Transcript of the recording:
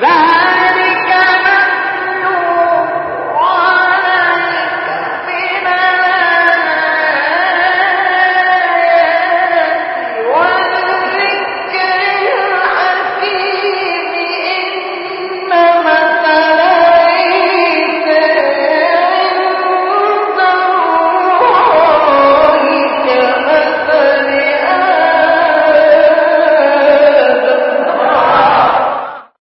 That.